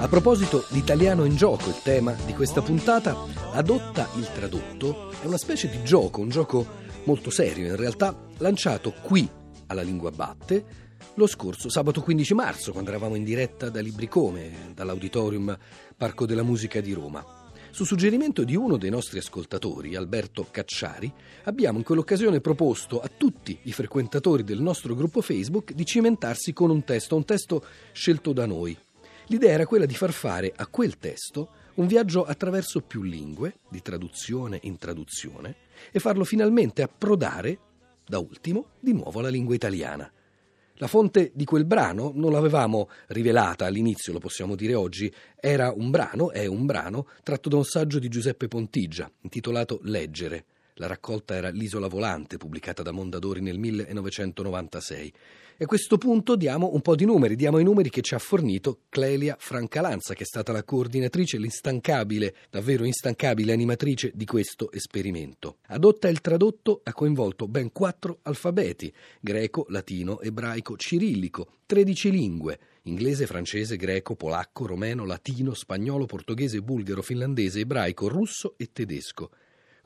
A proposito di italiano in gioco, il tema di questa puntata, Adotta il tradotto è una specie di gioco, un gioco molto serio in realtà, lanciato qui alla Lingua Batte lo scorso sabato 15 marzo, quando eravamo in diretta da Libricome, dall'Auditorium Parco della Musica di Roma. Su suggerimento di uno dei nostri ascoltatori, Alberto Cacciari, abbiamo in quell'occasione proposto a tutti i frequentatori del nostro gruppo Facebook di cimentarsi con un testo, un testo scelto da noi, L'idea era quella di far fare a quel testo un viaggio attraverso più lingue, di traduzione in traduzione, e farlo finalmente approdare, da ultimo, di nuovo alla lingua italiana. La fonte di quel brano non l'avevamo rivelata all'inizio, lo possiamo dire oggi, era un brano, è un brano, tratto da un saggio di Giuseppe Pontigia, intitolato Leggere. La raccolta era L'isola volante, pubblicata da Mondadori nel 1996. E a questo punto diamo un po' di numeri, diamo i numeri che ci ha fornito Clelia Francalanza, che è stata la coordinatrice, l'instancabile, davvero instancabile animatrice di questo esperimento. Adotta il tradotto ha coinvolto ben quattro alfabeti, greco, latino, ebraico, cirillico, 13 lingue, inglese, francese, greco, polacco, romeno, latino, spagnolo, portoghese, bulgaro, finlandese, ebraico, russo e tedesco.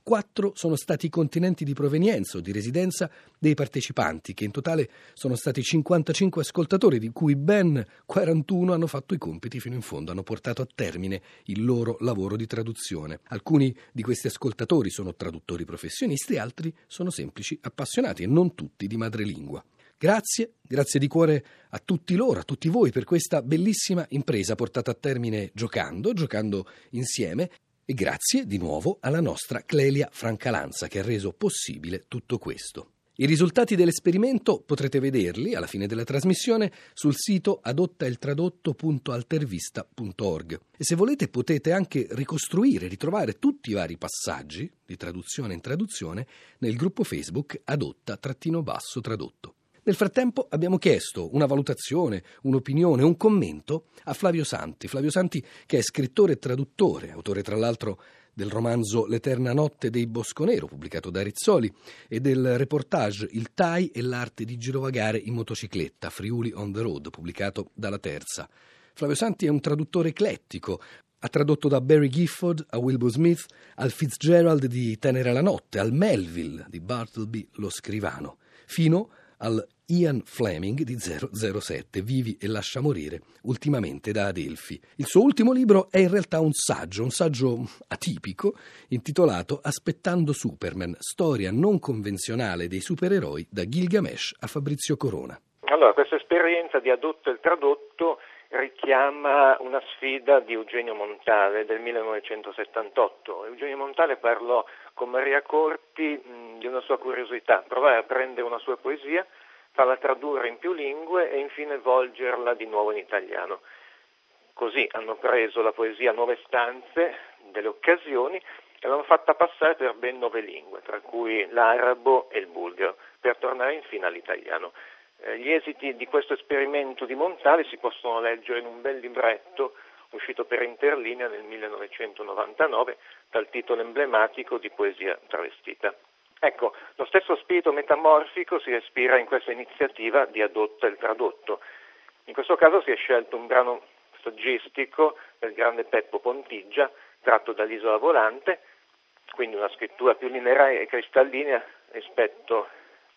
Quattro sono stati i continenti di provenienza o di residenza dei partecipanti, che in totale sono stati 55 ascoltatori, di cui ben 41 hanno fatto i compiti fino in fondo, hanno portato a termine il loro lavoro di traduzione. Alcuni di questi ascoltatori sono traduttori professionisti, altri sono semplici appassionati e non tutti di madrelingua. Grazie, grazie di cuore a tutti loro, a tutti voi per questa bellissima impresa portata a termine giocando, giocando insieme e grazie di nuovo alla nostra Clelia Francalanza che ha reso possibile tutto questo. I risultati dell'esperimento potrete vederli alla fine della trasmissione sul sito adottailtradotto.altervista.org e se volete potete anche ricostruire, ritrovare tutti i vari passaggi di traduzione in traduzione nel gruppo Facebook adotta-tradotto. Nel frattempo abbiamo chiesto una valutazione, un'opinione, un commento a Flavio Santi. Flavio Santi che è scrittore e traduttore, autore tra l'altro del romanzo L'eterna notte dei Bosconero, pubblicato da Rizzoli, e del reportage Il TAI e l'arte di girovagare in motocicletta, Friuli on the Road, pubblicato dalla Terza. Flavio Santi è un traduttore eclettico, ha tradotto da Barry Gifford a Wilbur Smith, al Fitzgerald di Tenere la notte, al Melville di Bartleby lo scrivano, fino al Ian Fleming di 007, Vivi e lascia morire, ultimamente da Adelphi. Il suo ultimo libro è in realtà un saggio, un saggio atipico, intitolato Aspettando Superman, storia non convenzionale dei supereroi da Gilgamesh a Fabrizio Corona. Allora, questa esperienza di adotto e tradotto richiama una sfida di Eugenio Montale del 1978. Eugenio Montale parlò con Maria Corti di una sua curiosità, provare a prendere una sua poesia, farla tradurre in più lingue e infine volgerla di nuovo in italiano. Così hanno preso la poesia a nuove stanze, delle occasioni, e l'hanno fatta passare per ben nove lingue, tra cui l'arabo e il bulgaro, per tornare infine all'italiano. Eh, gli esiti di questo esperimento di Montale si possono leggere in un bel libretto uscito per Interlinea nel 1999 dal titolo emblematico di Poesia travestita. Ecco, lo stesso spirito metamorfico si respira in questa iniziativa di Adotta il tradotto. In questo caso si è scelto un brano saggistico del grande Peppo Pontigia, tratto dall'Isola Volante, quindi una scrittura più lineare e cristallina rispetto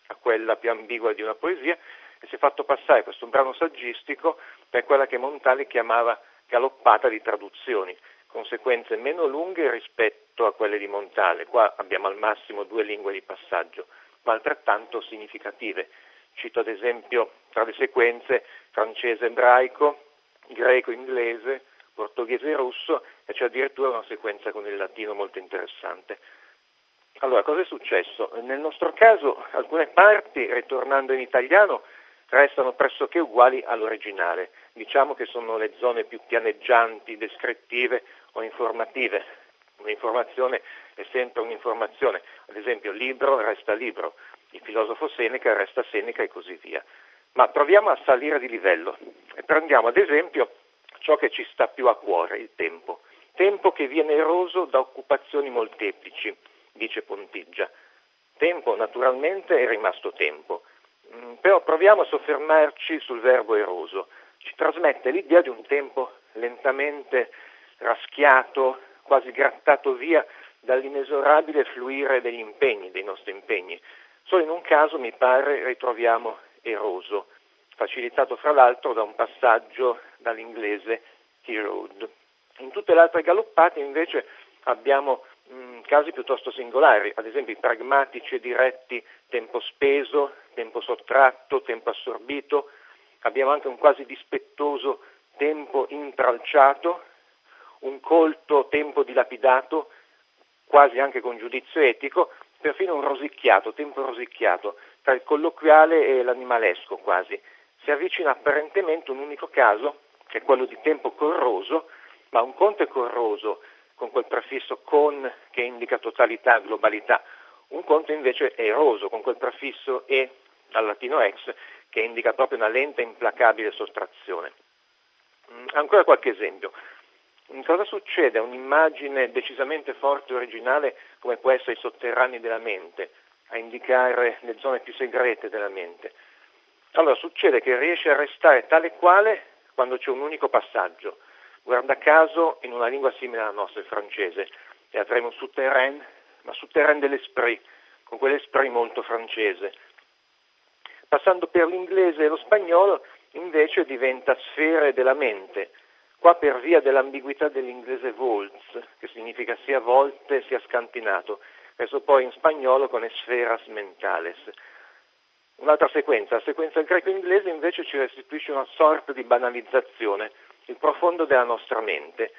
a quella più ambigua di una poesia, e si è fatto passare questo brano saggistico per quella che Montale chiamava galoppata di traduzioni, conseguenze meno lunghe rispetto a quelle di Montale. Qua abbiamo al massimo due lingue di passaggio, ma altrettanto significative. Cito ad esempio tra le sequenze francese-ebraico, greco-inglese, portoghese-russo e c'è addirittura una sequenza con il latino molto interessante. Allora, cosa è successo? Nel nostro caso alcune parti, ritornando in italiano, restano pressoché uguali all'originale. Diciamo che sono le zone più pianeggianti, descrittive o informative. Un'informazione è sempre un'informazione, ad esempio libro resta libro, il filosofo Seneca resta Seneca e così via. Ma proviamo a salire di livello e prendiamo ad esempio ciò che ci sta più a cuore, il tempo. Tempo che viene eroso da occupazioni molteplici dice Pontiggia. Tempo naturalmente è rimasto tempo, mm, però proviamo a soffermarci sul verbo eroso. Ci trasmette l'idea di un tempo lentamente raschiato, quasi grattato via dall'inesorabile fluire degli impegni, dei nostri impegni. Solo in un caso, mi pare, ritroviamo eroso, facilitato fra l'altro da un passaggio dall'inglese Key Road. In tutte le altre galoppate invece abbiamo mh, mm, casi piuttosto singolari, ad esempio i pragmatici e diretti tempo speso, tempo sottratto, tempo assorbito, abbiamo anche un quasi dispettoso tempo intralciato, un colto tempo dilapidato, quasi anche con giudizio etico, perfino un rosicchiato, tempo rosicchiato, tra il colloquiale e l'animalesco quasi. Si avvicina apparentemente un unico caso, che è quello di tempo corroso, ma un conto è corroso con quel prefisso con che indica totalità, globalità, un conto invece è eroso con quel prefisso e dal latino ex che indica proprio una lenta e implacabile sottrazione. Mm, ancora qualche esempio. Cosa succede a un'immagine decisamente forte e originale come può essere i sotterranei della mente, a indicare le zone più segrete della mente? Allora succede che riesce a restare tale quale quando c'è un unico passaggio, guarda caso in una lingua simile alla nostra, il francese, e avremo souterrain, ma souterrain dell'esprit, con quell'esprit molto francese. Passando per l'inglese e lo spagnolo, invece diventa sfere della mente, qua per via dell'ambiguità dell'inglese volts, che significa sia volte sia scantinato, adesso poi in spagnolo con esferas mentales. Un'altra sequenza, la sequenza greco-inglese invece ci restituisce una sorta di banalizzazione, il profondo della nostra mente.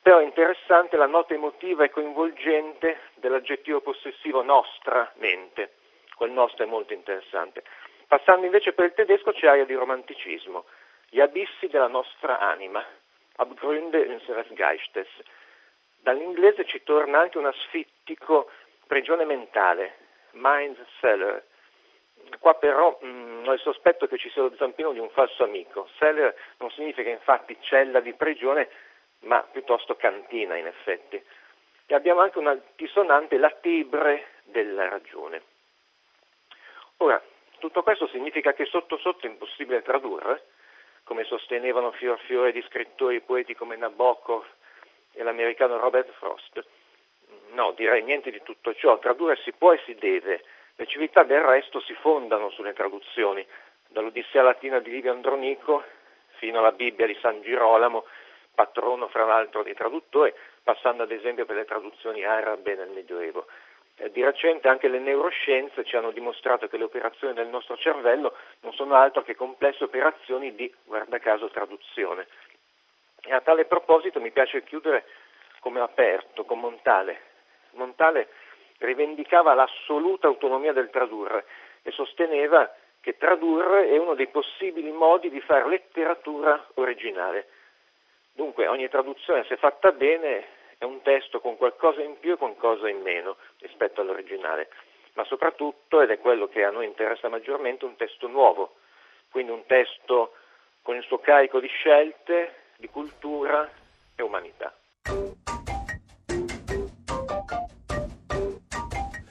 Però è interessante la nota emotiva e coinvolgente dell'aggettivo possessivo nostra mente. Quel nostro è molto interessante. Passando invece per il tedesco c'è aria di romanticismo, gli abissi della nostra anima, Abgründe unseres Geistes. Dall'inglese ci torna anche un asfittico prigione mentale, Mind's Cellar, Qua però mh, mm, ho il sospetto che ci sia lo zampino di un falso amico. Cellar non significa infatti cella di prigione, ma piuttosto cantina in effetti. E abbiamo anche una altisonante, la tibre della ragione. Ora, tutto questo significa che sotto sotto è impossibile tradurre, come sostenevano fior fiore di scrittori e poeti come Nabokov e l'americano Robert Frost. No, direi niente di tutto ciò. Tradurre si può e si deve, le civiltà del resto si fondano sulle traduzioni, dall'Odissea latina di Livio Andronico fino alla Bibbia di San Girolamo, patrono fra l'altro dei traduttori, passando ad esempio per le traduzioni arabe nel Medioevo. Eh, di recente anche le neuroscienze ci hanno dimostrato che le operazioni del nostro cervello non sono altro che complesse operazioni di, guarda caso, traduzione. E a tale proposito mi piace chiudere come aperto con Montale. Montale rivendicava l'assoluta autonomia del tradurre e sosteneva che tradurre è uno dei possibili modi di fare letteratura originale. Dunque ogni traduzione, se fatta bene, è un testo con qualcosa in più e qualcosa in meno rispetto all'originale, ma soprattutto, ed è quello che a noi interessa maggiormente, un testo nuovo, quindi un testo con il suo carico di scelte, di cultura e umanità.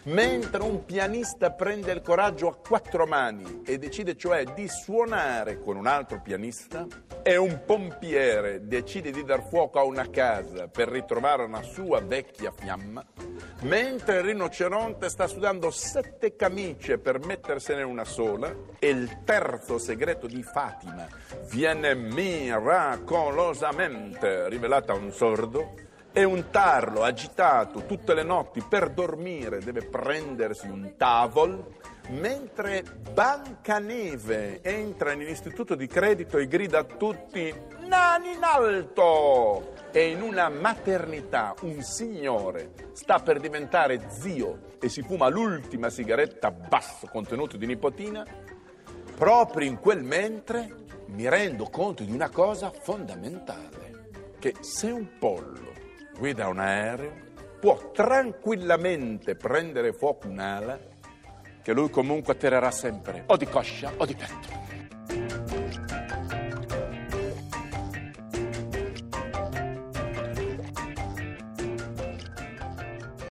Mentre un pianista prende il coraggio a quattro mani e decide cioè di suonare con un altro pianista, e un pompiere decide di dar fuoco a una casa per ritrovare una sua vecchia fiamma, mentre il rinoceronte sta sudando sette camicie per mettersene una sola, e il terzo segreto di Fatima viene miracolosamente rivelato a un sordo, e un tarlo agitato tutte le notti per dormire deve prendersi un tavolo, mentre Bancaneve entra nell'istituto di credito e grida a tutti Nani in alto! E in una maternità un signore sta per diventare zio e si fuma l'ultima sigaretta a basso contenuto di nipotina, proprio in quel mentre mi rendo conto di una cosa fondamentale, che se un pollo guida un aereo, può tranquillamente prendere fuoco un'ala che lui comunque atterrerà sempre o di coscia o di petto.